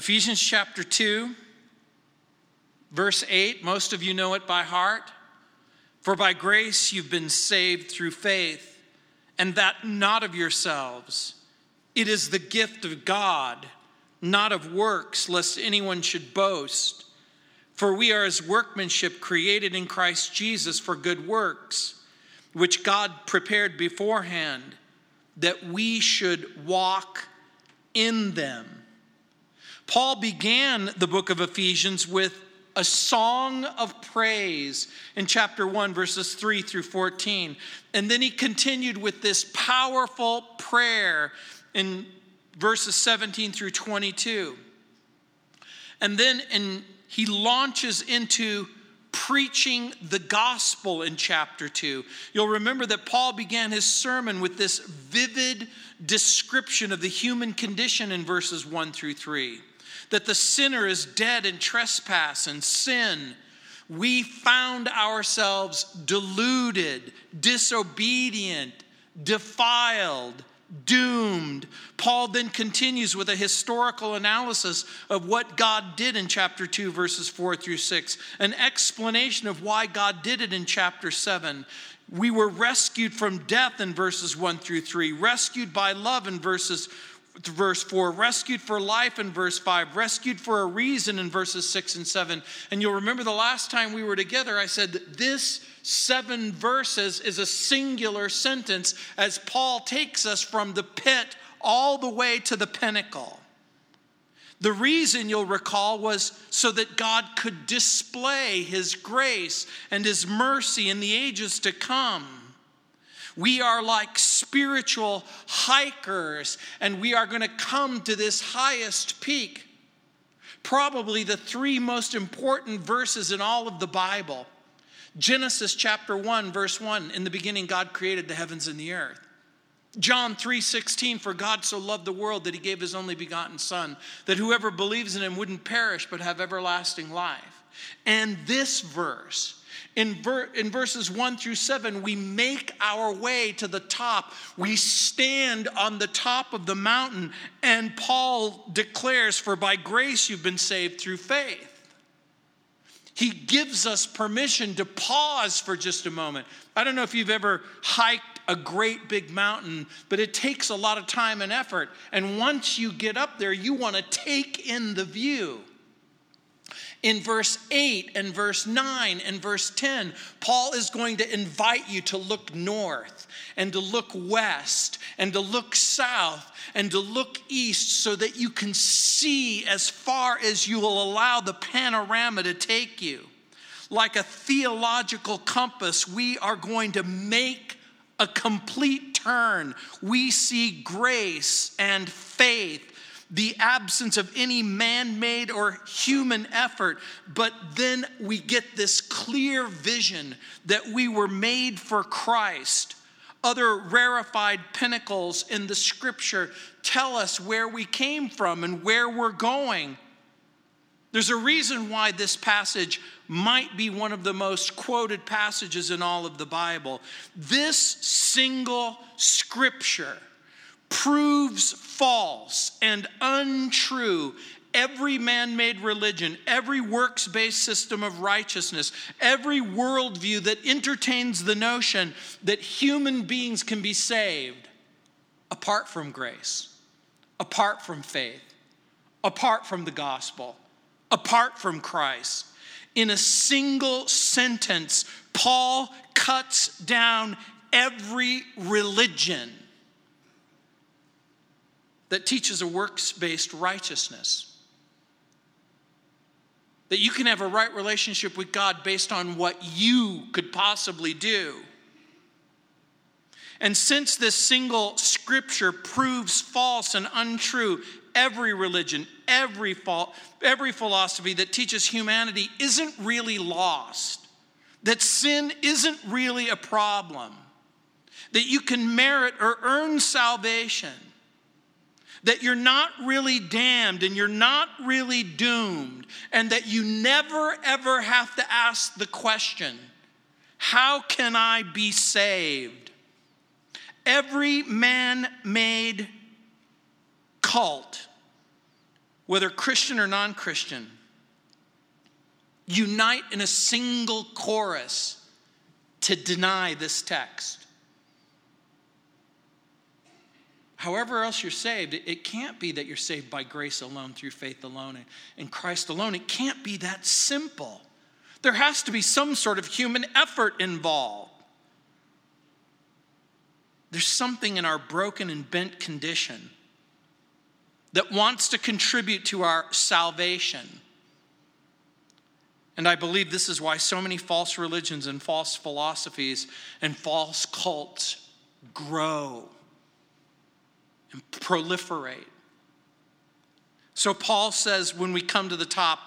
Ephesians chapter 2, verse 8, most of you know it by heart. For by grace you've been saved through faith, and that not of yourselves. It is the gift of God, not of works, lest anyone should boast. For we are his workmanship created in Christ Jesus for good works, which God prepared beforehand that we should walk in them. Paul began the book of Ephesians with a song of praise in chapter 1, verses 3 through 14. And then he continued with this powerful prayer in verses 17 through 22. And then in, he launches into preaching the gospel in chapter 2. You'll remember that Paul began his sermon with this vivid description of the human condition in verses 1 through 3 that the sinner is dead in trespass and sin, we found ourselves deluded, disobedient, defiled, doomed. Paul then continues with a historical analysis of what God did in chapter 2, verses 4 through 6, an explanation of why God did it in chapter 7. We were rescued from death in verses 1 through 3, rescued by love in verses verse 4, rescued for life in verse 5, rescued for a reason in verses 6 and 7. And you'll remember the last time we were together, I said this seven verses is a singular sentence as Paul takes us from the pit all the way to the pinnacle. The reason you'll recall was so that God could display his grace and his mercy in the ages to come. We are like spiritual hikers, and we are going to come to this highest peak. Probably the three most important verses in all of the Bible. Genesis chapter 1, verse 1 In the beginning, God created the heavens and the earth. John 3:16 for God so loved the world that he gave his only begotten son that whoever believes in him wouldn't perish but have everlasting life. And this verse in, ver- in verses 1 through 7, we make our way to the top. We stand on the top of the mountain, and Paul declares, For by grace you've been saved through faith. He gives us permission to pause for just a moment. I don't know if you've ever hiked a great big mountain, but it takes a lot of time and effort. And once you get up there, you want to take in the view. In verse 8 and verse 9 and verse 10, Paul is going to invite you to look north and to look west and to look south and to look east so that you can see as far as you will allow the panorama to take you. Like a theological compass, we are going to make a complete turn. We see grace and faith the absence of any man made or human effort, but then we get this clear vision that we were made for Christ. Other rarefied pinnacles in the scripture tell us where we came from and where we're going. There's a reason why this passage might be one of the most quoted passages in all of the Bible. This single scripture proves false and untrue every man made religion, every works based system of righteousness, every worldview that entertains the notion that human beings can be saved apart from grace, apart from faith, apart from the gospel, apart from Christ. In a single sentence, Paul cuts down every religion that teaches a works based righteousness. That you can have a right relationship with God based on what you could possibly do. And since this single scripture proves false and untrue, every religion, every, fault, every philosophy that teaches humanity isn't really lost, that sin isn't really a problem, that you can merit or earn salvation that you're not really damned and you're not really doomed, and that you never ever have to ask the question, How can I be saved? Every man made cult whether Christian or non Christian, unite in a single chorus to deny this text. However, else you're saved, it can't be that you're saved by grace alone, through faith alone, and Christ alone. It can't be that simple. There has to be some sort of human effort involved. There's something in our broken and bent condition that wants to contribute to our salvation. And I believe this is why so many false religions and false philosophies and false cults grow and proliferate. So Paul says when we come to the top,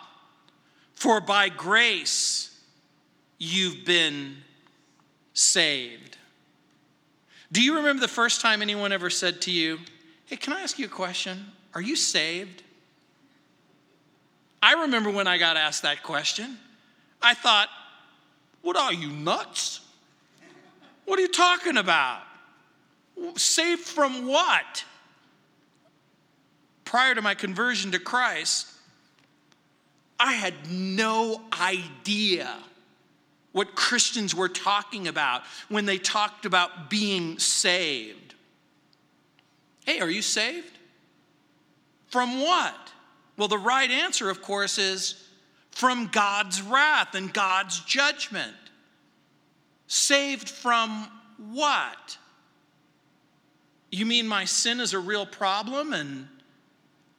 for by grace you've been saved. Do you remember the first time anyone ever said to you, Hey, can I ask you a question? Are you saved? I remember when I got asked that question. I thought, What are you, nuts? What are you talking about? Saved from what? Prior to my conversion to Christ, I had no idea what Christians were talking about when they talked about being saved. Hey, are you saved? From what? Well, the right answer, of course, is from God's wrath and God's judgment. Saved from what? You mean my sin is a real problem and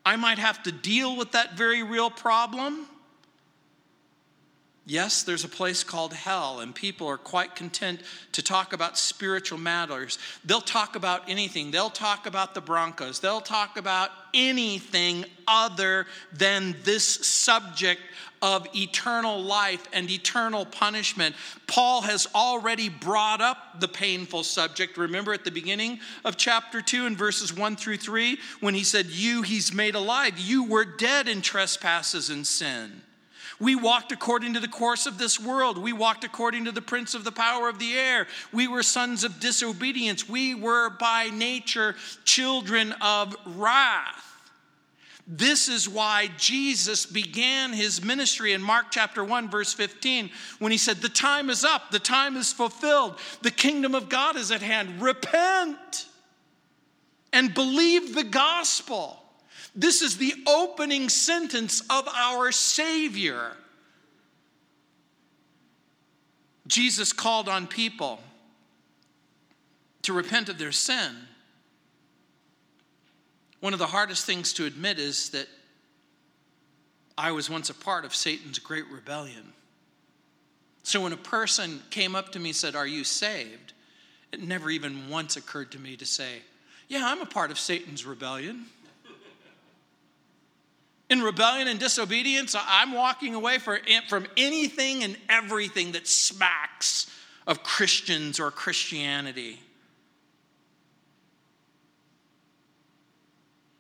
I might have to deal with that very real problem? Yes, there's a place called hell, and people are quite content to talk about spiritual matters. They'll talk about anything. They'll talk about the Broncos. They'll talk about anything other than this subject of eternal life and eternal punishment. Paul has already brought up the painful subject. Remember at the beginning of chapter 2 in verses 1 through 3 when he said, You he's made alive. You were dead in trespasses and sin. We walked according to the course of this world. We walked according to the prince of the power of the air. We were sons of disobedience. We were by nature children of wrath. This is why Jesus began his ministry in Mark chapter 1, verse 15, when he said, The time is up, the time is fulfilled, the kingdom of God is at hand. Repent and believe the gospel. This is the opening sentence of our Savior. Jesus called on people to repent of their sin. One of the hardest things to admit is that I was once a part of Satan's great rebellion. So when a person came up to me and said, Are you saved? It never even once occurred to me to say, Yeah, I'm a part of Satan's rebellion in rebellion and disobedience, I'm walking away from anything and everything that smacks of Christians or Christianity.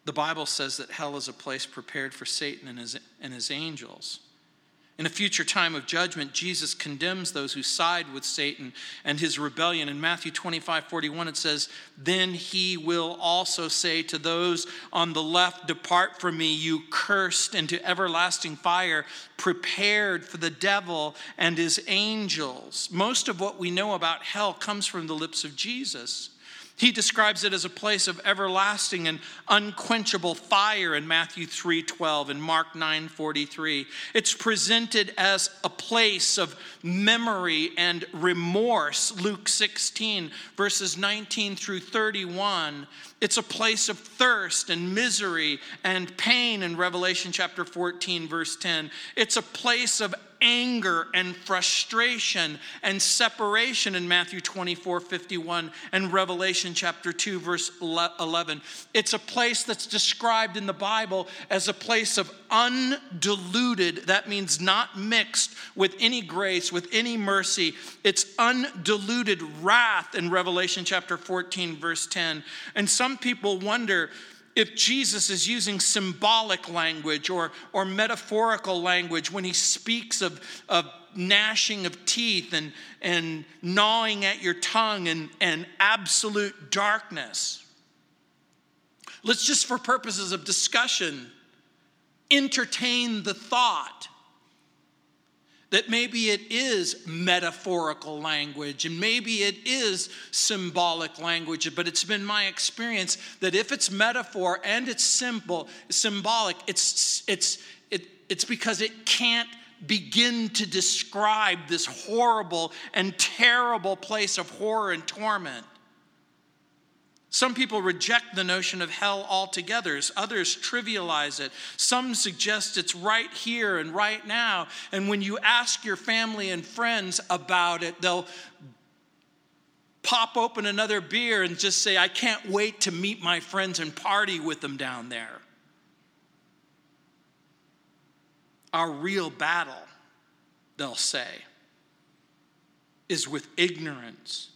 The Bible says that hell is a place prepared for Satan and his, and his angels. In a future time of judgment, Jesus condemns those who side with Satan and his rebellion. In Matthew 25 41, it says, Then he will also say to those on the left, Depart from me, you cursed, into everlasting fire, prepared for the devil and his angels. Most of what we know about hell comes from the lips of Jesus. He describes it as a place of everlasting and unquenchable fire in Matthew 3:12 and Mark 9:43. It's presented as a place of memory and remorse, Luke 16 verses 19 through 31. It's a place of thirst and misery and pain in Revelation chapter 14 verse 10. It's a place of anger and frustration and separation in Matthew 24 51 and Revelation chapter 2, verse 11. It's a place that's described in the Bible as a place of undiluted, that means not mixed with any grace, with any mercy. It's undiluted wrath in Revelation chapter 14, verse 10. And some people wonder, if Jesus is using symbolic language or, or metaphorical language when he speaks of, of gnashing of teeth and, and gnawing at your tongue and, and absolute darkness. Let's just, for purposes of discussion, entertain the thought that maybe it is metaphorical language and maybe it is symbolic language but it's been my experience that if it's metaphor and it's simple symbolic it's it's it, it's because it can't begin to describe this horrible and terrible place of horror and torment some people reject the notion of hell altogether, others trivialize it. Some suggest it's right here and right now. And when you ask your family and friends about it, they'll pop open another beer and just say, I can't wait to meet my friends and party with them down there. Our real battle, they'll say, is with ignorance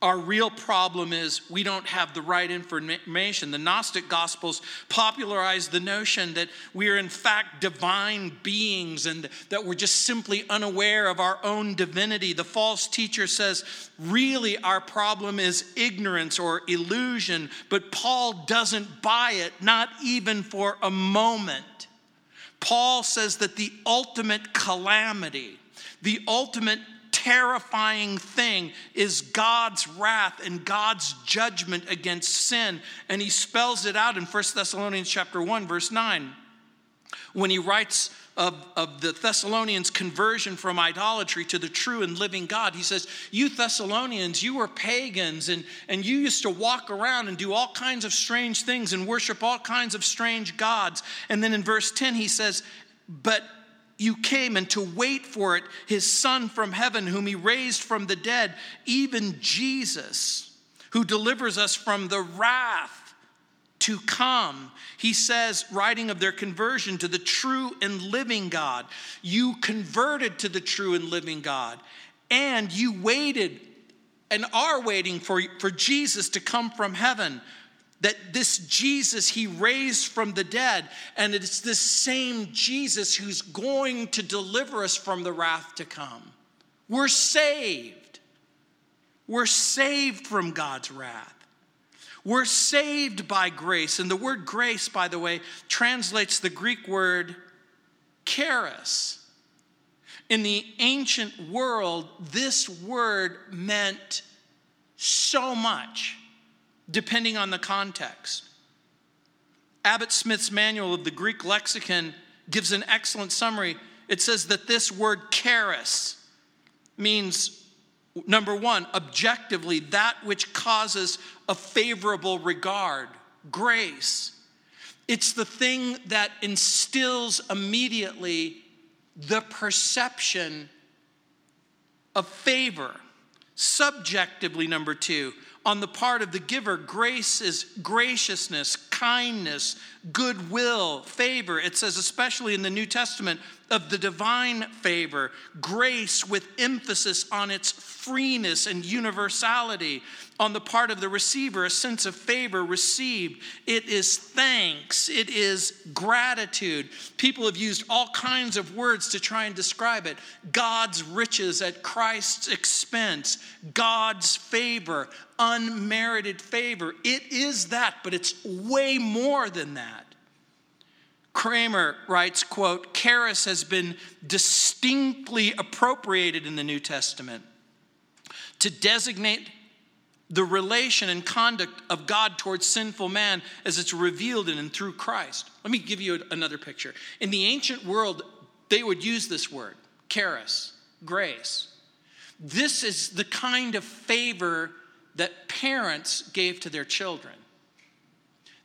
our real problem is we don't have the right information. The Gnostic Gospels popularized the notion that we are, in fact, divine beings and that we're just simply unaware of our own divinity. The false teacher says, really, our problem is ignorance or illusion, but Paul doesn't buy it, not even for a moment. Paul says that the ultimate calamity, the ultimate terrifying thing is God's wrath and God's judgment against sin. And he spells it out in 1 Thessalonians chapter 1, verse 9. When he writes of, of the Thessalonians' conversion from idolatry to the true and living God, he says, You Thessalonians, you were pagans and, and you used to walk around and do all kinds of strange things and worship all kinds of strange gods. And then in verse 10, he says, But you came and to wait for it, his Son from heaven, whom he raised from the dead, even Jesus, who delivers us from the wrath to come. He says, writing of their conversion to the true and living God, you converted to the true and living God, and you waited and are waiting for, for Jesus to come from heaven that this Jesus he raised from the dead, and it's this same Jesus who's going to deliver us from the wrath to come. We're saved. We're saved from God's wrath. We're saved by grace. And the word grace, by the way, translates the Greek word charis. In the ancient world, this word meant so much depending on the context. Abbott Smith's manual of the Greek lexicon gives an excellent summary. It says that this word charis means, number one, objectively, that which causes a favorable regard, grace. It's the thing that instills immediately the perception of favor. Subjectively, number two, on the part of the giver, grace is graciousness, kindness, goodwill, favor. It says, especially in the New Testament, of the divine favor, grace with emphasis on its freeness and universality. On the part of the receiver, a sense of favor received. It is thanks, it is gratitude. People have used all kinds of words to try and describe it God's riches at Christ's expense, God's favor, unmerited favor. It is that, but it's way more than that. Cremer writes, quote, charis has been distinctly appropriated in the New Testament to designate the relation and conduct of God towards sinful man as it's revealed in and through Christ. Let me give you another picture. In the ancient world, they would use this word, charis, grace. This is the kind of favor that parents gave to their children.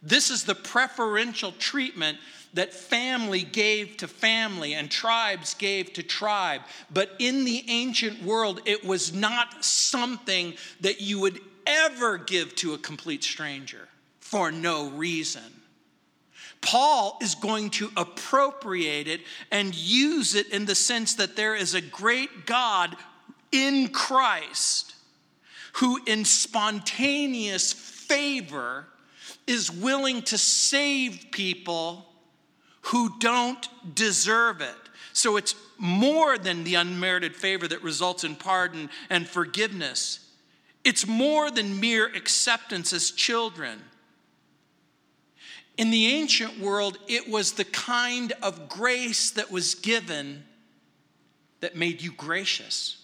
This is the preferential treatment that family gave to family and tribes gave to tribe. But in the ancient world, it was not something that you would ever give to a complete stranger for no reason. Paul is going to appropriate it and use it in the sense that there is a great God in Christ who, in spontaneous favor, is willing to save people who don't deserve it. So it's more than the unmerited favor that results in pardon and forgiveness. It's more than mere acceptance as children. In the ancient world, it was the kind of grace that was given that made you gracious,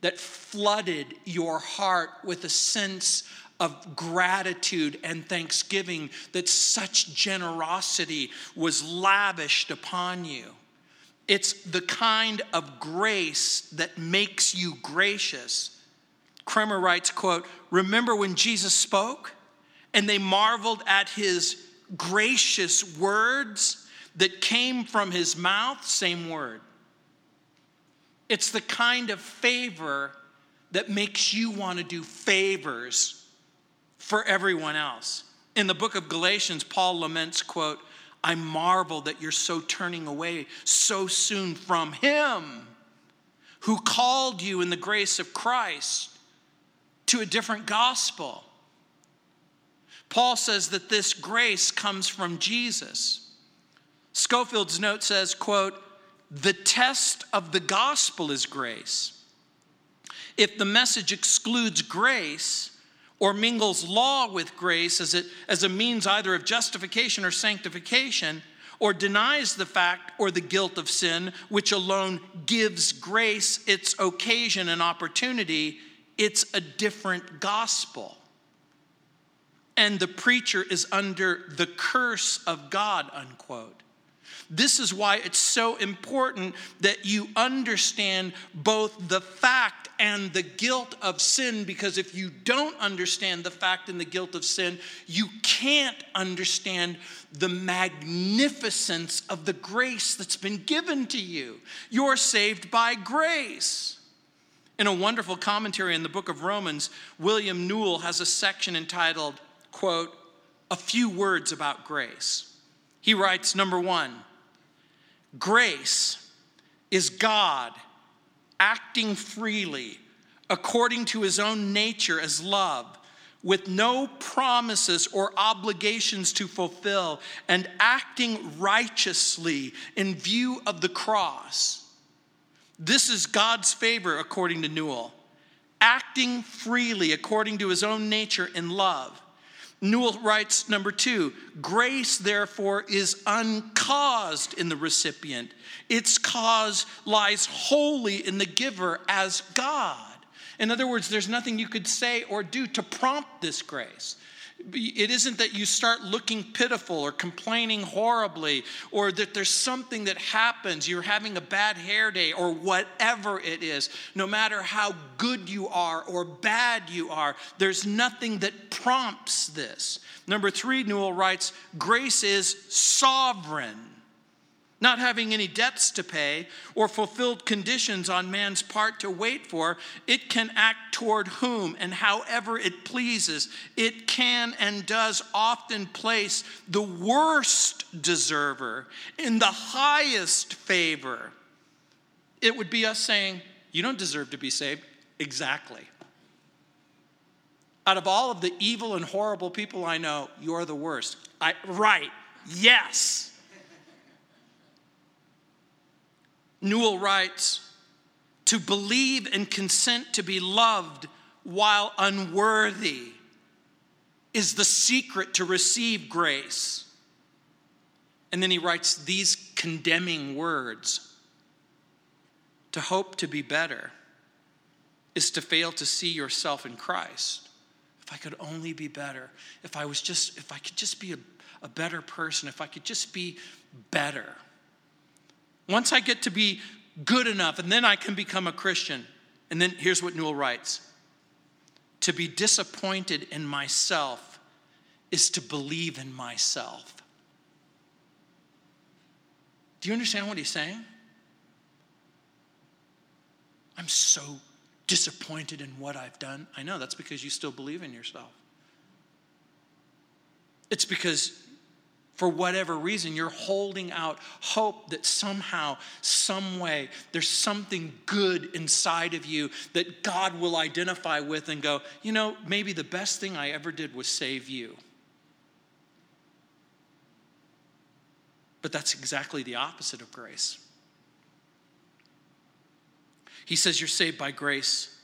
that flooded your heart with a sense of gratitude and thanksgiving that such generosity was lavished upon you. It's the kind of grace that makes you gracious. Cremer writes, quote, "Remember when Jesus spoke and they marveled at his gracious words that came from his mouth, same word. It's the kind of favor that makes you want to do favors for everyone else. In the book of Galatians, Paul laments, quote, I marvel that you're so turning away so soon from him who called you in the grace of Christ to a different gospel Paul says that this grace comes from Jesus. Scofield's note says, quote, the test of the gospel is grace. If the message excludes grace or mingles law with grace as, it, as a means either of justification or sanctification, or denies the fact or the guilt of sin, which alone gives grace its occasion and opportunity, it's a different gospel and the preacher is under the curse of God, unquote. This is why it's so important that you understand both the fact and the guilt of sin, because if you don't understand the fact and the guilt of sin, you can't understand the magnificence of the grace that's been given to you. You're saved by grace. In a wonderful commentary in the book of Romans, William Newell has a section entitled quote, a few words about grace. He writes number one, grace is God acting freely according to his own nature as love, with no promises or obligations to fulfill, and acting righteously in view of the cross. This is God's favor, according to Newell, acting freely according to his own nature in love Newell writes, number two, grace, therefore, is uncaused in the recipient. Its cause lies wholly in the giver as God. In other words, there's nothing you could say or do to prompt this grace. It isn't that you start looking pitiful or complaining horribly or that there's something that happens, you're having a bad hair day or whatever it is. No matter how good you are or bad you are, there's nothing that prompts this. Number three, Newell writes, grace is sovereign not having any debts to pay or fulfilled conditions on man's part to wait for, it can act toward whom and however it pleases. It can and does often place the worst deserver in the highest favor. It would be us saying, You don't deserve to be saved. Exactly. Out of all of the evil and horrible people I know, you're the worst. I, right, yes. Newell writes, to believe and consent to be loved while unworthy is the secret to receive grace. And then he writes these condemning words To hope to be better is to fail to see yourself in Christ. If I could only be better, if I was just, if I could just be a, a better person, if I could just be better. Once I get to be good enough, and then I can become a Christian. And then here's what Newell writes To be disappointed in myself is to believe in myself. Do you understand what he's saying? I'm so disappointed in what I've done. I know that's because you still believe in yourself. It's because for whatever reason, you're holding out hope that somehow, some way, there's something good inside of you that God will identify with and go, you know, maybe the best thing I ever did was save you. But that's exactly the opposite of grace. He says you're saved by grace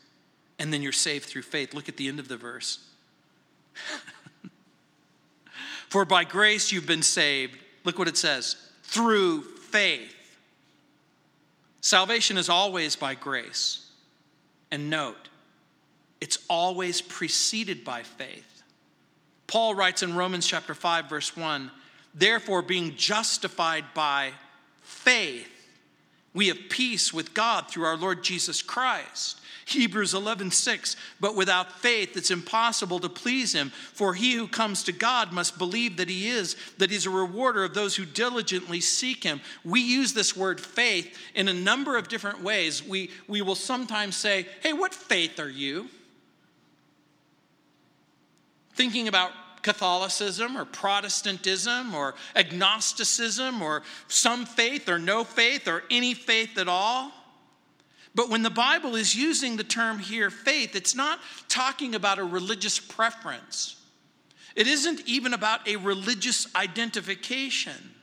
and then you're saved through faith. Look at the end of the verse. For by grace you've been saved. Look what it says through faith. Salvation is always by grace. And note, it's always preceded by faith. Paul writes in Romans chapter 5 verse 1, therefore being justified by faith, we have peace with God through our Lord Jesus Christ. Hebrews 11, 6. But without faith, it's impossible to please him. For he who comes to God must believe that he is, that he's a rewarder of those who diligently seek him. We use this word faith in a number of different ways. We, we will sometimes say, Hey, what faith are you? Thinking about Catholicism or Protestantism or agnosticism or some faith or no faith or any faith at all. But when the Bible is using the term here, faith, it's not talking about a religious preference. It isn't even about a religious identification.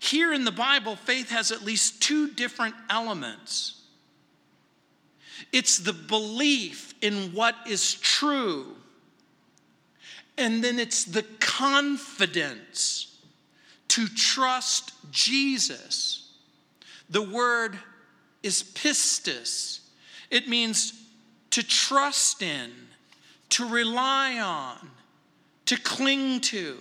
Here in the Bible, faith has at least two different elements it's the belief in what is true, and then it's the confidence to trust Jesus. The word is pistis. It means to trust in, to rely on, to cling to.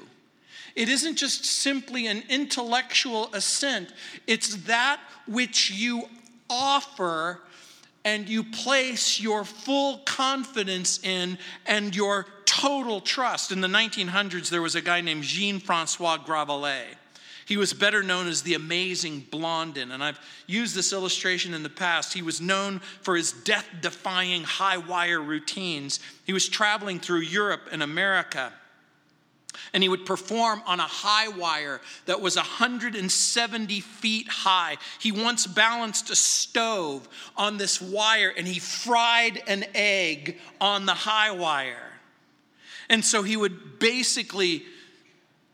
It isn't just simply an intellectual assent, it's that which you offer and you place your full confidence in and your total trust. In the 1900s, there was a guy named Jean Francois Gravelet. He was better known as the amazing Blondin, and I've used this illustration in the past. He was known for his death defying high wire routines. He was traveling through Europe and America, and he would perform on a high wire that was 170 feet high. He once balanced a stove on this wire, and he fried an egg on the high wire. And so he would basically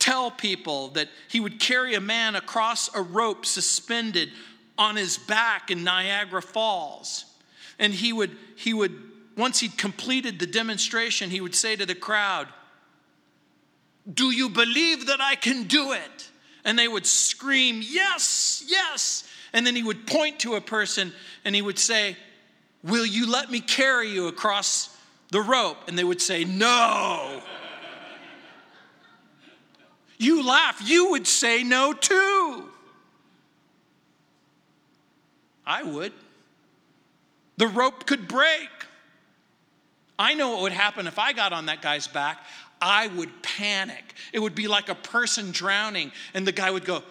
tell people that he would carry a man across a rope suspended on his back in Niagara Falls. And he would, he would, once he'd completed the demonstration, he would say to the crowd, Do you believe that I can do it? And they would scream, Yes, yes. And then he would point to a person and he would say, Will you let me carry you across the rope? And they would say, No. You laugh, you would say no too. I would. The rope could break. I know what would happen if I got on that guy's back. I would panic. It would be like a person drowning, and the guy would go,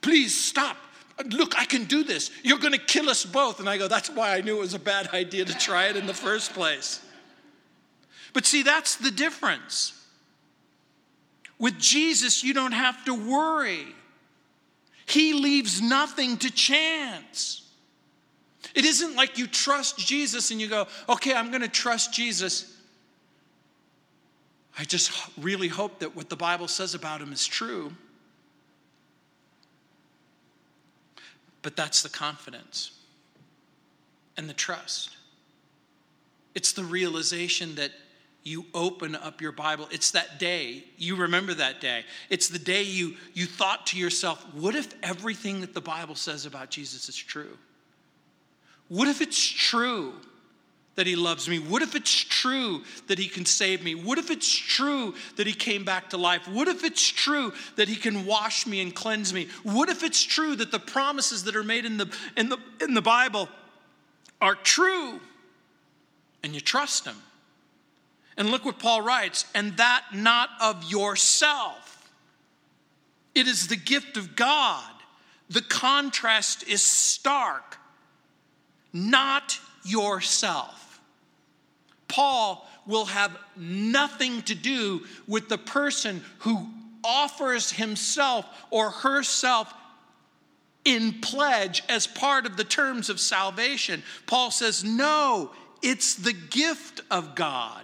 Please stop. Look, I can do this. You're going to kill us both. And I go, That's why I knew it was a bad idea to try it in the first place. But see, that's the difference. With Jesus, you don't have to worry. He leaves nothing to chance. It isn't like you trust Jesus and you go, okay, I'm going to trust Jesus. I just really hope that what the Bible says about him is true. But that's the confidence and the trust. It's the realization that you open up your Bible. It's that day. You remember that day. It's the day you, you thought to yourself, what if everything that the Bible says about Jesus is true? What if it's true that he loves me? What if it's true that he can save me? What if it's true that he came back to life? What if it's true that he can wash me and cleanse me? What if it's true that the promises that are made in the, in the, in the Bible are true and you trust him? And look what Paul writes, and that not of yourself. It is the gift of God. The contrast is stark. Not yourself. Paul will have nothing to do with the person who offers himself or herself in pledge as part of the terms of salvation. Paul says, no, it's the gift of God.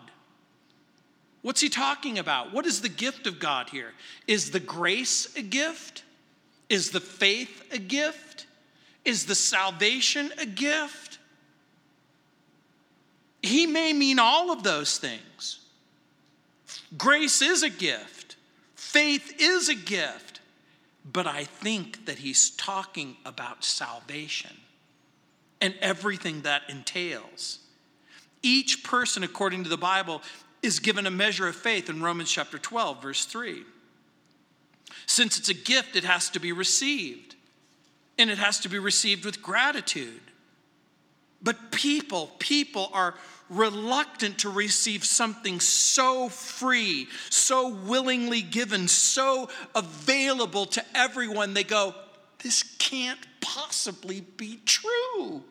What's he talking about? What is the gift of God here? Is the grace a gift? Is the faith a gift? Is the salvation a gift? He may mean all of those things. Grace is a gift, faith is a gift. But I think that he's talking about salvation and everything that entails. Each person, according to the Bible, is given a measure of faith in Romans chapter 12, verse 3. Since it's a gift, it has to be received, and it has to be received with gratitude. But people, people are reluctant to receive something so free, so willingly given, so available to everyone. They go, This can't possibly be true.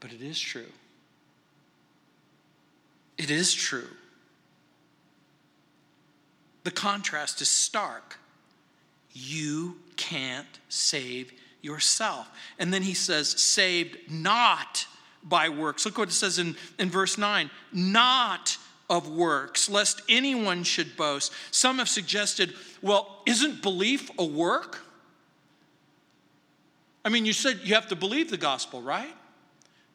But it is true. It is true. The contrast is stark. You can't save yourself. And then he says, saved not by works. Look what it says in, in verse 9 not of works, lest anyone should boast. Some have suggested, well, isn't belief a work? I mean, you said you have to believe the gospel, right?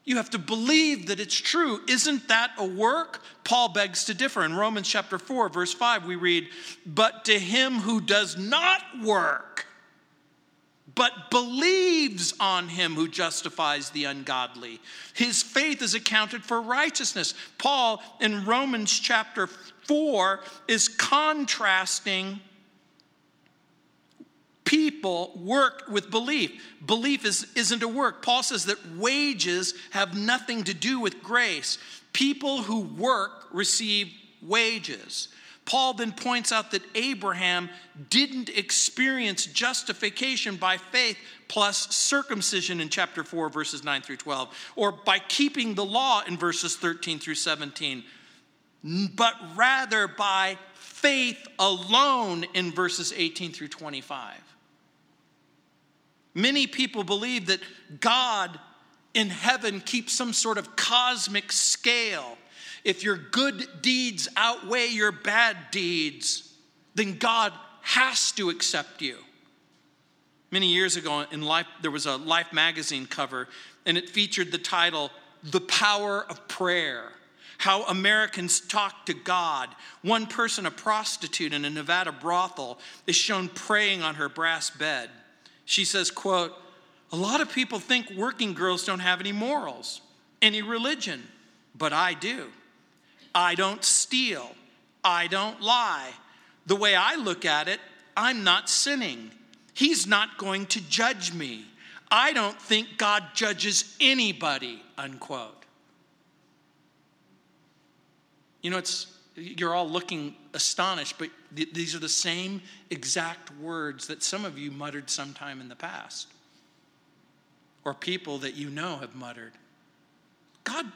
You have to believe that it's true. Isn't that a work? Paul begs to differ. In Romans chapter 4, verse 5, we read, But to him who does not work, but believes on him who justifies the ungodly, his faith is accounted for righteousness. Paul in Romans chapter 4 is contrasting people work with belief. Belief is, isn't a work. Paul says that wages have nothing to do with grace. People who work receive wages. Paul then points out that Abraham didn't experience justification by faith plus circumcision in chapter 4, verses 9 through 12, or by keeping the law in verses 13 through 17, but rather by faith alone in verses 18 through 25. Many people believe that God in heaven keeps some sort of cosmic scale. If your good deeds outweigh your bad deeds, then God has to accept you. Many years ago in Life, there was a Life magazine cover, and it featured the title, The Power of Prayer how Americans talk to God. One person, a prostitute in a Nevada brothel, is shown praying on her brass bed. She says, quote, a lot of people think working girls don't have any morals, any religion, but I do. I don't steal. I don't lie. The way I look at it, I'm not sinning. He's not going to judge me. I don't think God judges anybody, unquote. You know, it's you're all looking astonished, but th- these are the same exact words that some of you muttered sometime in the past, or people that you know have muttered. God,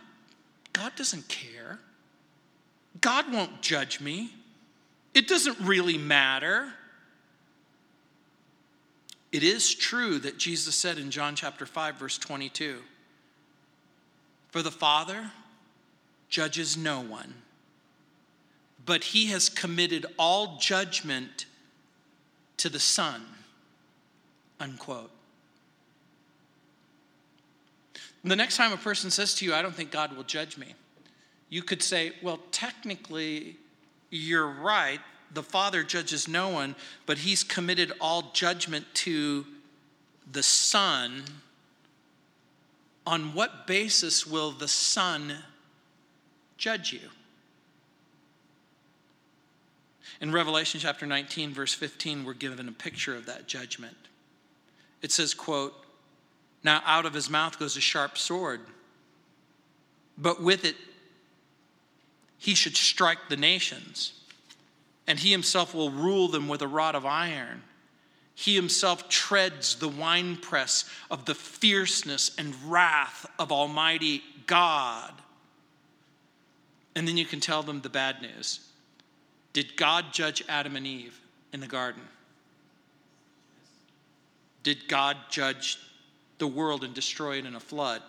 God doesn't care. God won't judge me. It doesn't really matter. It is true that Jesus said in John chapter 5, verse 22 For the Father judges no one but he has committed all judgment to the Son. Unquote. The next time a person says to you, I don't think God will judge me, you could say, Well, technically, you're right. The Father judges no one, but he's committed all judgment to the Son. On what basis will the Son judge you? In Revelation chapter 19, verse 15, we're given a picture of that judgment. It says, quote, Now out of his mouth goes a sharp sword, but with it he should strike the nations, and he himself will rule them with a rod of iron. He himself treads the winepress of the fierceness and wrath of Almighty God. And then you can tell them the bad news. Did God judge Adam and Eve in the garden? Did God judge the world and destroy it in a flood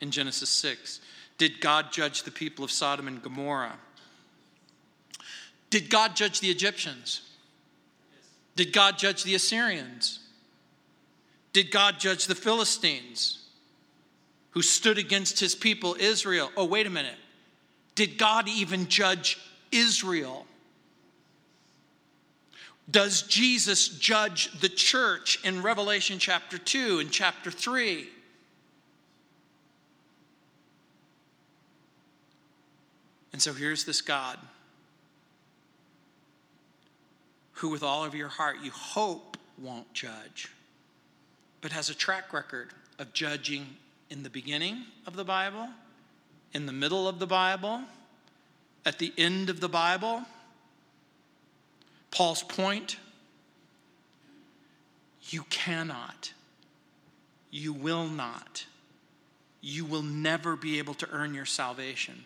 in Genesis 6? Did God judge the people of Sodom and Gomorrah? Did God judge the Egyptians? Did God judge the Assyrians? Did God judge the Philistines who stood against his people Israel? Oh, wait a minute. did God even judge Israel? Does Jesus judge the church in Revelation chapter 2 and chapter 3? And so here's this God who, with all of your heart, you hope won't judge, but has a track record of judging in the beginning of the Bible, in the middle of the Bible, at the end of the Bible Paul's point you cannot, you will not, you will never be able to earn your salvation.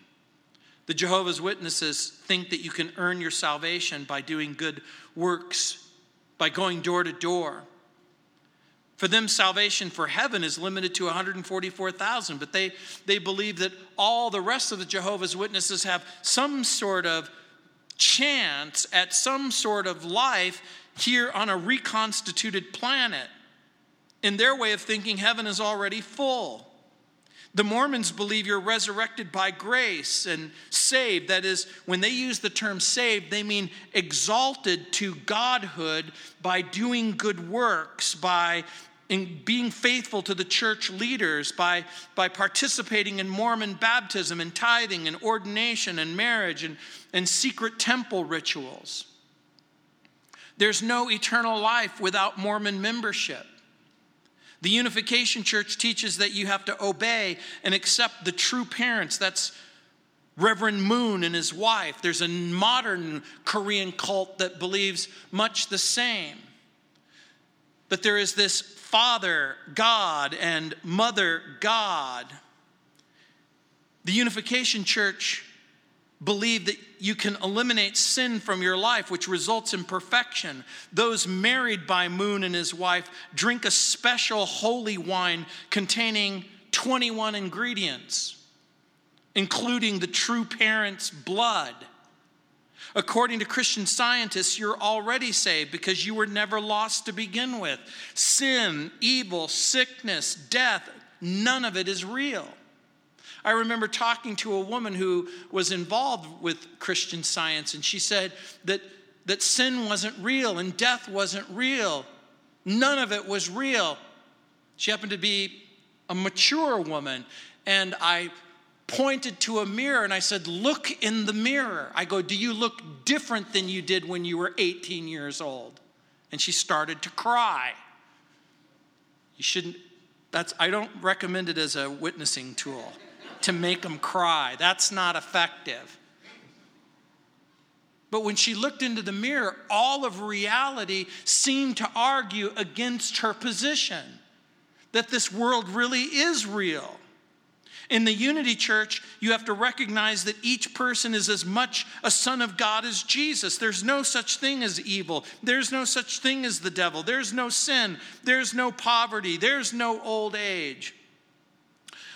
The Jehovah's Witnesses think that you can earn your salvation by doing good works, by going door to door. For them, salvation for heaven is limited to 144,000, but they, they believe that all the rest of the Jehovah's Witnesses have some sort of chance at some sort of life here on a reconstituted planet. In their way of thinking, heaven is already full. The Mormons believe you're resurrected by grace and saved. That is, when they use the term saved, they mean exalted to godhood by doing good works, by in being faithful to the church leaders by, by participating in Mormon baptism and tithing and ordination and marriage and, and secret temple rituals. There's no eternal life without Mormon membership. The Unification Church teaches that you have to obey and accept the true parents. That's Reverend Moon and his wife. There's a modern Korean cult that believes much the same. That there is this Father God and Mother God. The Unification Church believe that you can eliminate sin from your life, which results in perfection. Those married by Moon and his wife drink a special holy wine containing 21 ingredients, including the true parent's blood. According to Christian scientists, you're already saved because you were never lost to begin with. Sin, evil, sickness, death, none of it is real. I remember talking to a woman who was involved with Christian science, and she said that, that sin wasn't real and death wasn't real. None of it was real. She happened to be a mature woman, and I pointed to a mirror and I said, Look in the mirror. I go, Do you look different than you did when you were 18 years old? And she started to cry. You shouldn't, that's, I don't recommend it as a witnessing tool to make them cry. That's not effective. But when she looked into the mirror, all of reality seemed to argue against her position that this world really is real. In the Unity Church, you have to recognize that each person is as much a son of God as Jesus. There's no such thing as evil. There's no such thing as the devil. There's no sin. There's no poverty. There's no old age.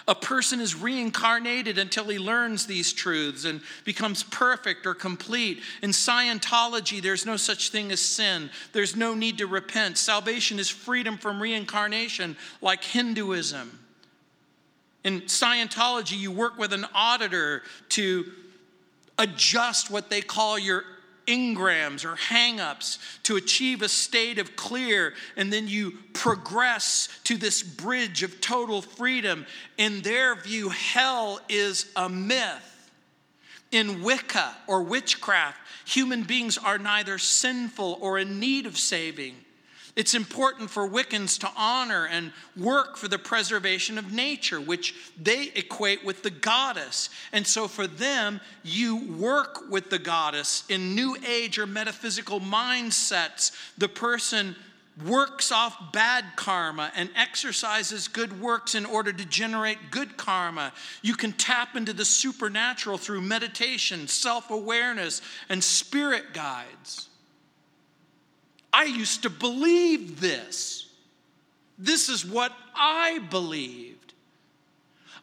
A person is reincarnated until he learns these truths and becomes perfect or complete. In Scientology, there's no such thing as sin. There's no need to repent. Salvation is freedom from reincarnation, like Hinduism. In Scientology, you work with an auditor to adjust what they call your engrams or hangups to achieve a state of clear, and then you progress to this bridge of total freedom. In their view, hell is a myth. In Wicca or witchcraft, human beings are neither sinful or in need of saving. It's important for Wiccans to honor and work for the preservation of nature, which they equate with the goddess. And so for them, you work with the goddess. In New Age or metaphysical mindsets, the person works off bad karma and exercises good works in order to generate good karma. You can tap into the supernatural through meditation, self awareness, and spirit guides. I used to believe this. This is what I believed.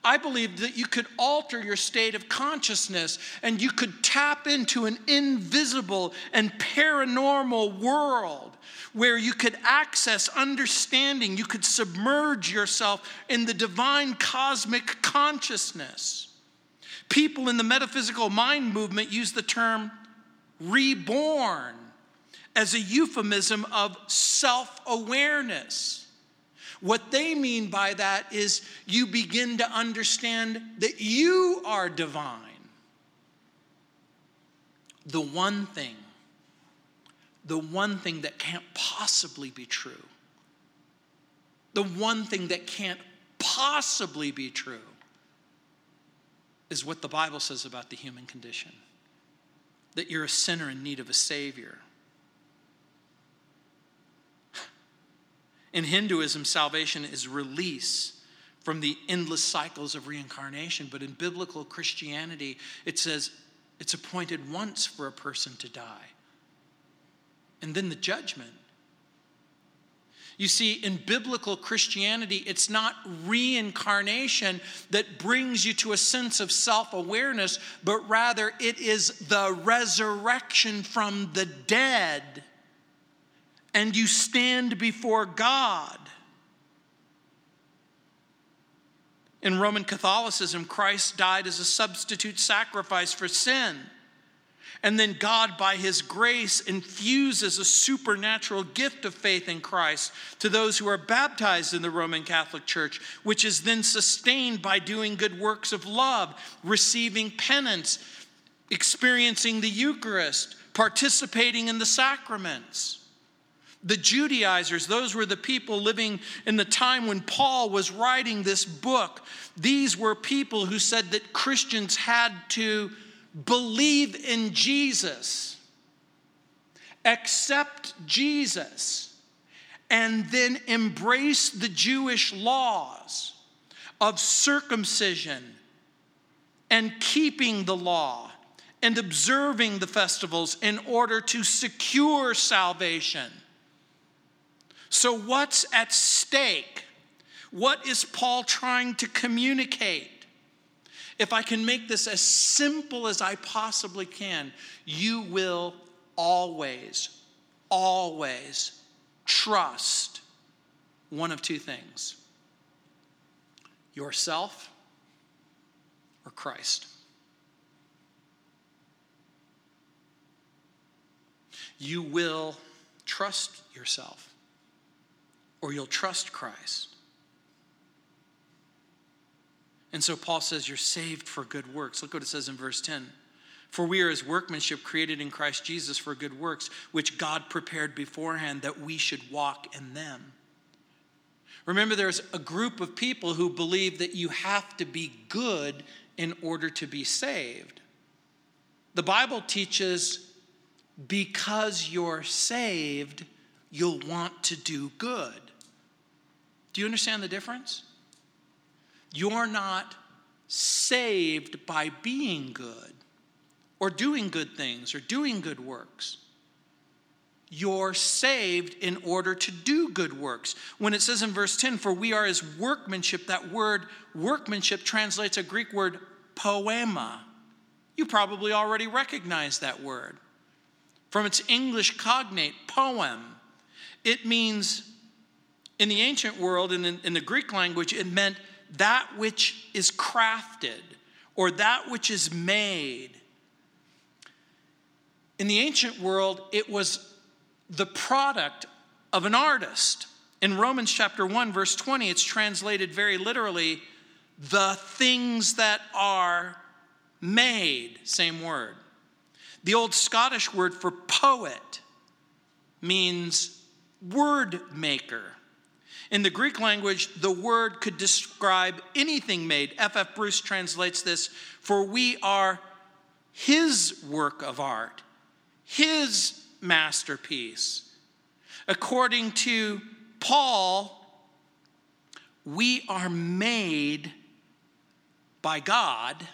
I believed that you could alter your state of consciousness and you could tap into an invisible and paranormal world where you could access understanding. You could submerge yourself in the divine cosmic consciousness. People in the metaphysical mind movement use the term reborn as a euphemism of self awareness. What they mean by that is you begin to understand that you are divine. The one thing, the one thing that can't possibly be true, the one thing that can't possibly be true is what the Bible says about the human condition that you're a sinner in need of a Savior. In Hinduism, salvation is release from the endless cycles of reincarnation. But in biblical Christianity, it says it's appointed once for a person to die, and then the judgment. You see, in biblical Christianity, it's not reincarnation that brings you to a sense of self awareness, but rather it is the resurrection from the dead. And you stand before God. In Roman Catholicism, Christ died as a substitute sacrifice for sin. And then God, by His grace, infuses a supernatural gift of faith in Christ to those who are baptized in the Roman Catholic Church, which is then sustained by doing good works of love, receiving penance, experiencing the Eucharist, participating in the sacraments. The Judaizers, those were the people living in the time when Paul was writing this book. These were people who said that Christians had to believe in Jesus, accept Jesus, and then embrace the Jewish laws of circumcision and keeping the law and observing the festivals in order to secure salvation. So, what's at stake? What is Paul trying to communicate? if I can make this as simple as I possibly can, you will always, always trust one of two things yourself or Christ. You will trust yourself or you'll trust Christ. And so Paul says, You're saved for good works. Look what it says in verse 10. For we are his workmanship created in Christ Jesus for good works, which God prepared beforehand that we should walk in them. Remember, there's a group of people who believe that you have to be good in order to be saved. The Bible teaches because you're saved, you'll want to do good. Do you understand the difference? You're not saved by being good or doing good things or doing good works. You're saved in order to do good works. When it says in verse 10, for we are his workmanship, that word workmanship translates a Greek word poema. You probably already recognize that word. From its English cognate, poem, it means, in the ancient world and in, in the Greek language, it meant that which is crafted or that which is made. In the ancient world, it was the product of an artist. In Romans chapter 1, verse 20, it's translated very literally the things that are made, same word. The old Scottish word for poet means word maker. In the Greek language, the word could describe anything made. F.F. F. Bruce translates this for we are his work of art, his masterpiece. According to Paul, we are made by God,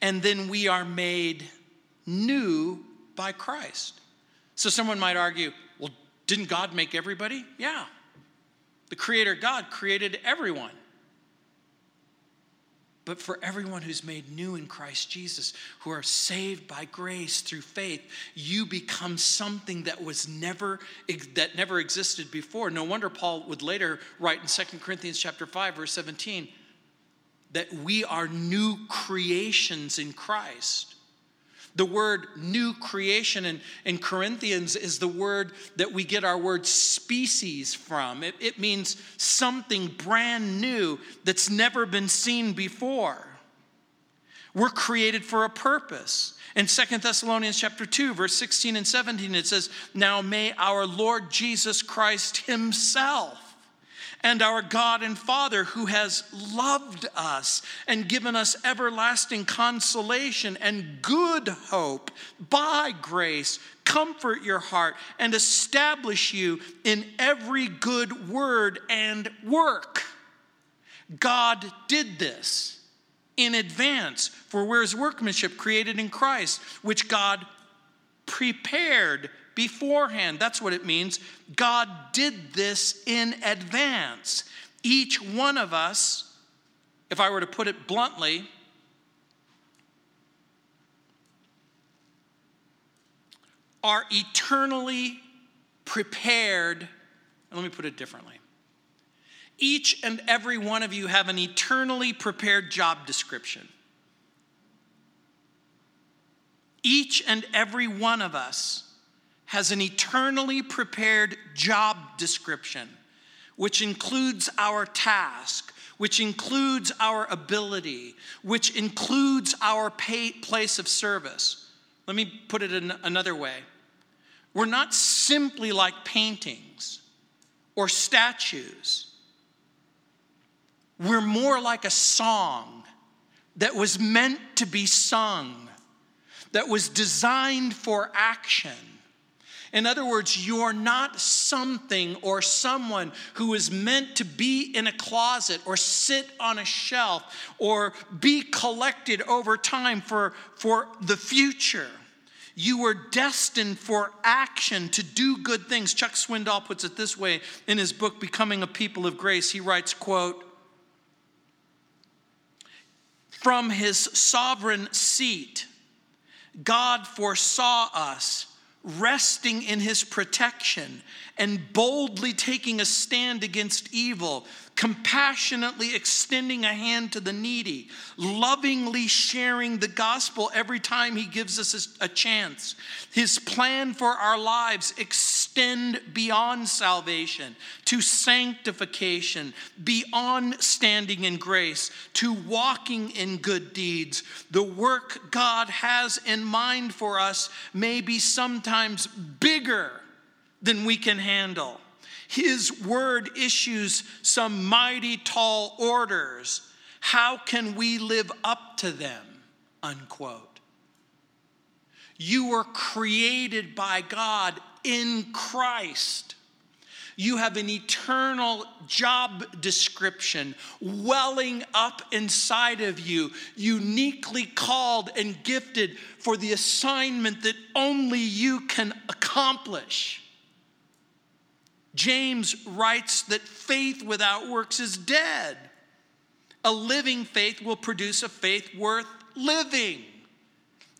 and then we are made new by Christ. So someone might argue, well, didn't God make everybody? Yeah. The Creator God created everyone. But for everyone who's made new in Christ Jesus, who are saved by grace through faith, you become something that was never that never existed before. No wonder Paul would later write in 2 Corinthians chapter 5 verse 17, that we are new creations in Christ. The word new creation in, in Corinthians is the word that we get our word species from. It, it means something brand new that's never been seen before. We're created for a purpose. In Second Thessalonians chapter 2, verse 16 and 17, it says, Now may our Lord Jesus Christ Himself and our God and Father, who has loved us and given us everlasting consolation and good hope by grace, comfort your heart and establish you in every good word and work. God did this in advance for where's workmanship created in Christ, which God prepared beforehand. That's what it means. God did this in advance. Each one of us, if I were to put it bluntly, are eternally prepared. Let me put it differently. Each and every one of you have an eternally prepared job description. Each and every one of us has an eternally prepared job description, which includes our task, which includes our ability, which includes our pay, place of service. Let me put it in another way. We're not simply like paintings or statues we're more like a song that was meant to be sung, that was designed for action. In other words, you're not something or someone who is meant to be in a closet or sit on a shelf or be collected over time for, for the future. You were destined for action to do good things. Chuck Swindoll puts it this way in his book, Becoming a People of Grace. He writes, quote, from his sovereign seat, God foresaw us resting in his protection and boldly taking a stand against evil compassionately extending a hand to the needy, lovingly sharing the gospel every time he gives us a chance. His plan for our lives extend beyond salvation to sanctification, beyond standing in grace, to walking in good deeds. The work God has in mind for us may be sometimes bigger than we can handle. His word issues some mighty tall orders. How can we live up to them? Unquote. You were created by God in Christ. You have an eternal job description welling up inside of you, uniquely called and gifted for the assignment that only you can accomplish. James writes that faith without works is dead. A living faith will produce a faith worth living.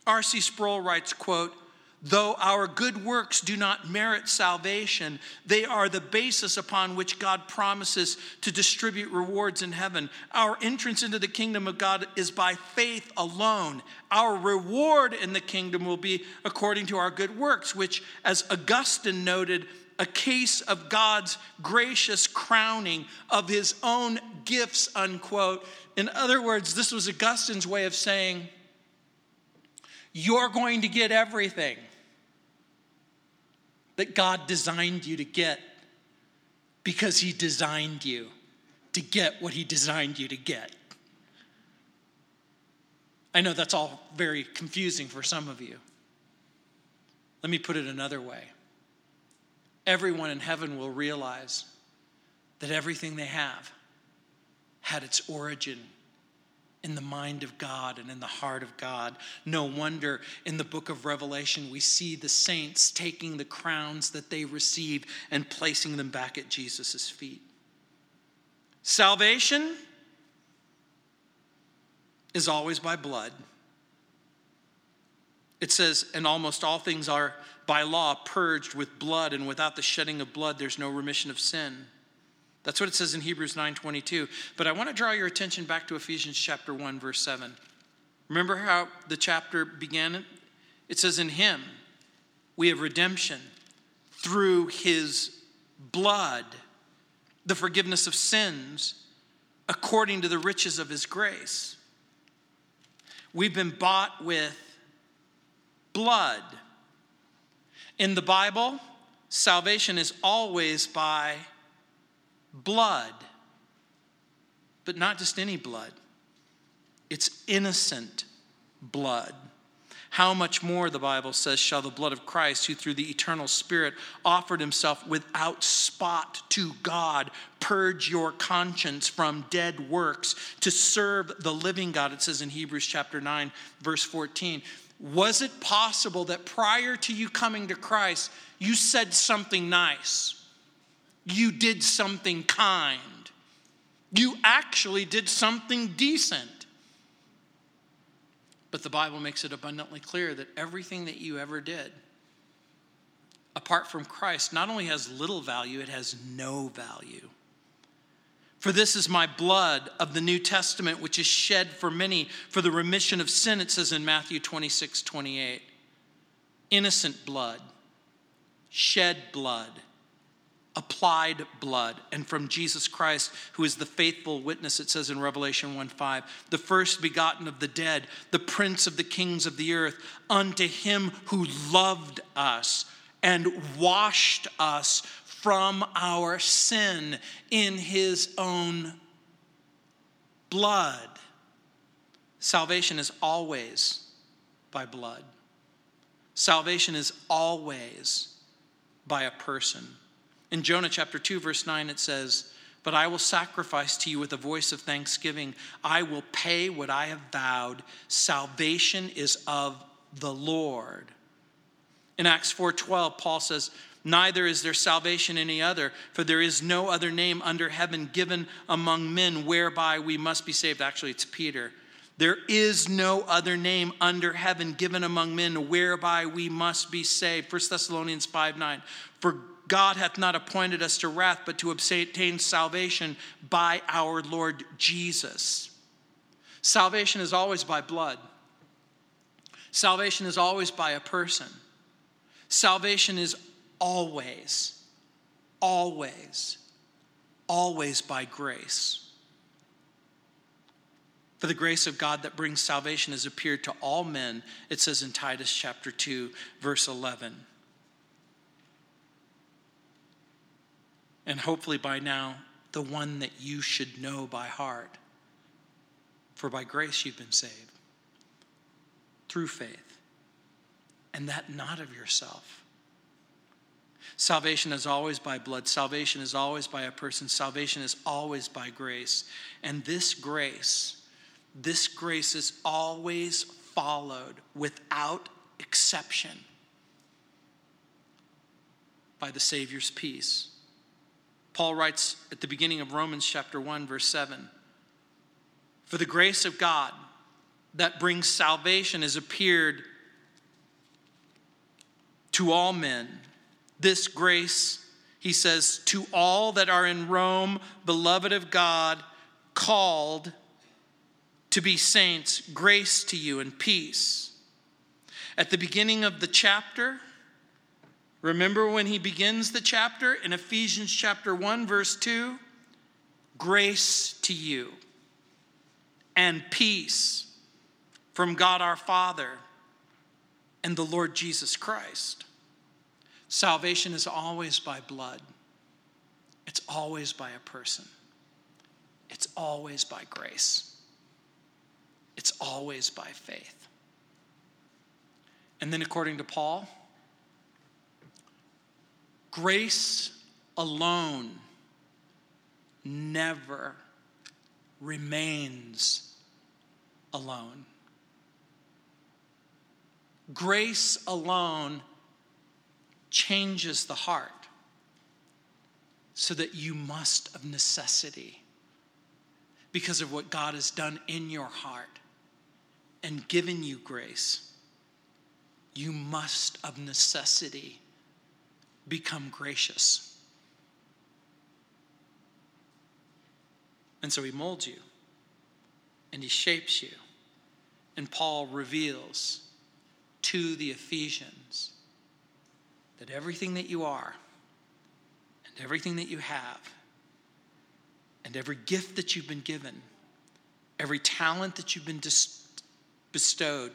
R.C. Sproul writes, quote, Though our good works do not merit salvation, they are the basis upon which God promises to distribute rewards in heaven. Our entrance into the kingdom of God is by faith alone. Our reward in the kingdom will be according to our good works, which, as Augustine noted, a case of God's gracious crowning of his own gifts, unquote. In other words, this was Augustine's way of saying, You're going to get everything that God designed you to get because he designed you to get what he designed you to get. I know that's all very confusing for some of you. Let me put it another way everyone in heaven will realize that everything they have had its origin in the mind of God and in the heart of God. No wonder in the book of Revelation we see the saints taking the crowns that they receive and placing them back at Jesus' feet. Salvation is always by blood. It says, and almost all things are by law purged with blood, and without the shedding of blood, there's no remission of sin. That's what it says in Hebrews 9:22. But I want to draw your attention back to Ephesians chapter 1 verse 7. Remember how the chapter began? It says in him we have redemption through his blood, the forgiveness of sins according to the riches of his grace. We've been bought with blood. In the Bible, salvation is always by blood, but not just any blood, it's innocent blood. How much more, the Bible says, shall the blood of Christ, who through the eternal Spirit offered himself without spot to God, purge your conscience from dead works to serve the living God? It says in Hebrews chapter 9, verse 14. Was it possible that prior to you coming to Christ, you said something nice? You did something kind? You actually did something decent? But the Bible makes it abundantly clear that everything that you ever did, apart from Christ, not only has little value, it has no value. For this is my blood of the New Testament, which is shed for many for the remission of sin, it says in Matthew 26 28. Innocent blood, shed blood applied blood and from Jesus Christ, who is the faithful witness, it says in Revelation 1 5, the first begotten of the dead, the prince of the kings of the earth, unto him who loved us and washed us from our sin in his own blood. Salvation is always by blood. Salvation is always by a person. In Jonah chapter 2, verse 9, it says, But I will sacrifice to you with a voice of thanksgiving. I will pay what I have vowed. Salvation is of the Lord. In Acts 4:12, Paul says, Neither is there salvation any other, for there is no other name under heaven given among men whereby we must be saved. Actually, it's Peter. There is no other name under heaven given among men whereby we must be saved. 1 Thessalonians 5 9. For God hath not appointed us to wrath, but to obtain salvation by our Lord Jesus. Salvation is always by blood. Salvation is always by a person. Salvation is always, always, always by grace. For the grace of God that brings salvation has appeared to all men, it says in Titus chapter 2, verse 11. and hopefully by now, the one that you should know by heart. For by grace you've been saved through faith, and that not of yourself. Salvation is always by blood. Salvation is always by a person. Salvation is always by grace. And this grace, this grace is always followed without exception by the Savior's peace. Paul writes at the beginning of Romans chapter 1, verse 7 For the grace of God that brings salvation has appeared to all men. This grace, he says, to all that are in Rome, beloved of God, called to be saints, grace to you and peace. At the beginning of the chapter, Remember when he begins the chapter in Ephesians chapter 1, verse 2? Grace to you and peace from God our Father and the Lord Jesus Christ. Salvation is always by blood, it's always by a person, it's always by grace, it's always by faith. And then, according to Paul, Grace alone never remains alone. Grace alone changes the heart so that you must, of necessity, because of what God has done in your heart and given you grace, you must, of necessity, become gracious. And so he molds you and he shapes you. And Paul reveals to the Ephesians that everything that you are and everything that you have and every gift that you've been given, every talent that you've been dis- bestowed,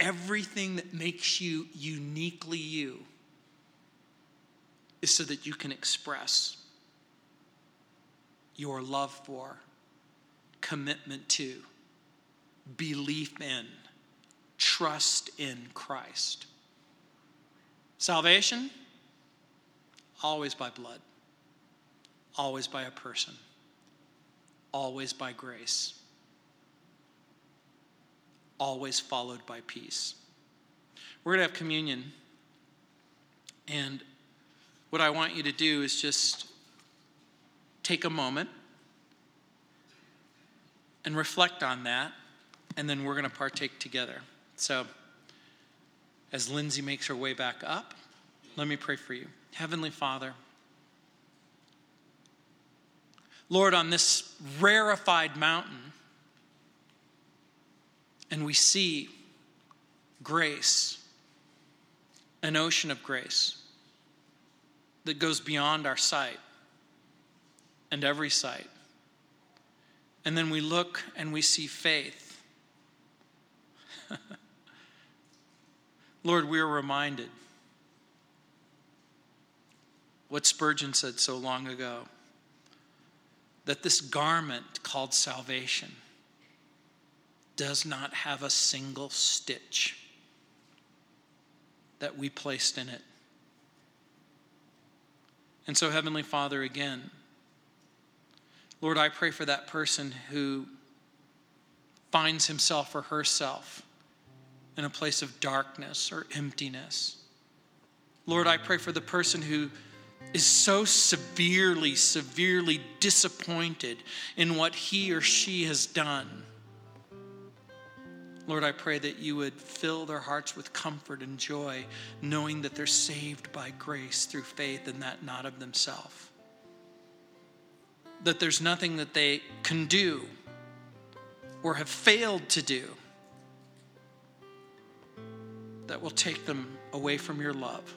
everything that makes you uniquely you is so that you can express your love for, commitment to, belief in, trust in Christ. Salvation, always by blood, always by a person, always by grace, always followed by peace. We're going to have communion, and what I want you to do is just take a moment and reflect on that, and then we're going to partake together. So, as Lindsay makes her way back up, let me pray for you. Heavenly Father, Lord, on this rarefied mountain, and we see grace, an ocean of grace that goes beyond our sight and every sight. And then we look and we see faith. Lord, we are reminded what Spurgeon said so long ago that this garment called salvation does not have a single stitch that we placed in it. And so, Heavenly Father, again, Lord, I pray for that person who finds himself or herself in a place of darkness or emptiness. Lord, I pray for the person who is so severely, severely disappointed in what he or she has done. Lord, I pray that you would fill their hearts with comfort and joy, knowing that they're saved by grace through faith and that not of themselves that there's nothing that they can do or have failed to do that will take them away from your love,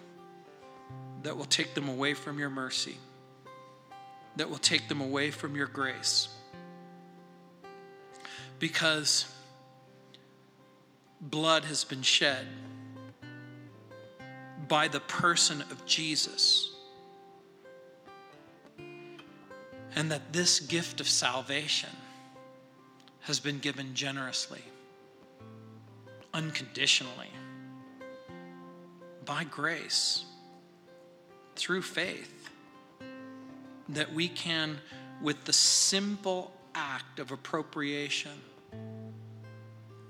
that will take them away from your mercy, that will take them away from your grace. Because blood has been shed by the person of Jesus and that this gift of salvation has been given generously, unconditionally, by grace, through faith, that we can, with the simple act of appropriation,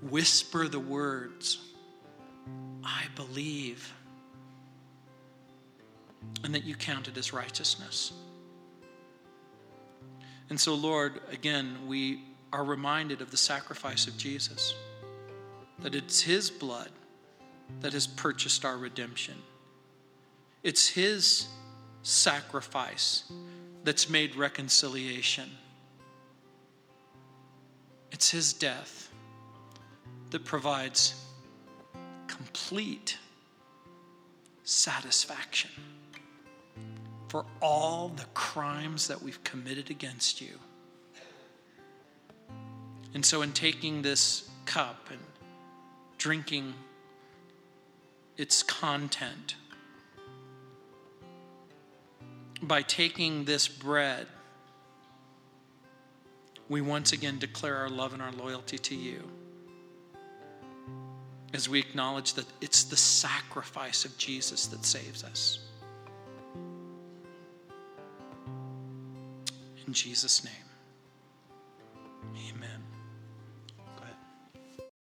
whisper the words, I believe, and that you count it as righteousness. And so, Lord, again, we are reminded of the sacrifice of Jesus, that it's His blood that has purchased our redemption. It's His sacrifice that's made reconciliation. It's His death that provides complete satisfaction for all the crimes that we've committed against you. And so, in taking this cup and drinking its content, by taking this bread, we once again declare our love and our loyalty to you as we acknowledge that it's the sacrifice of Jesus that saves us. In Jesus' name.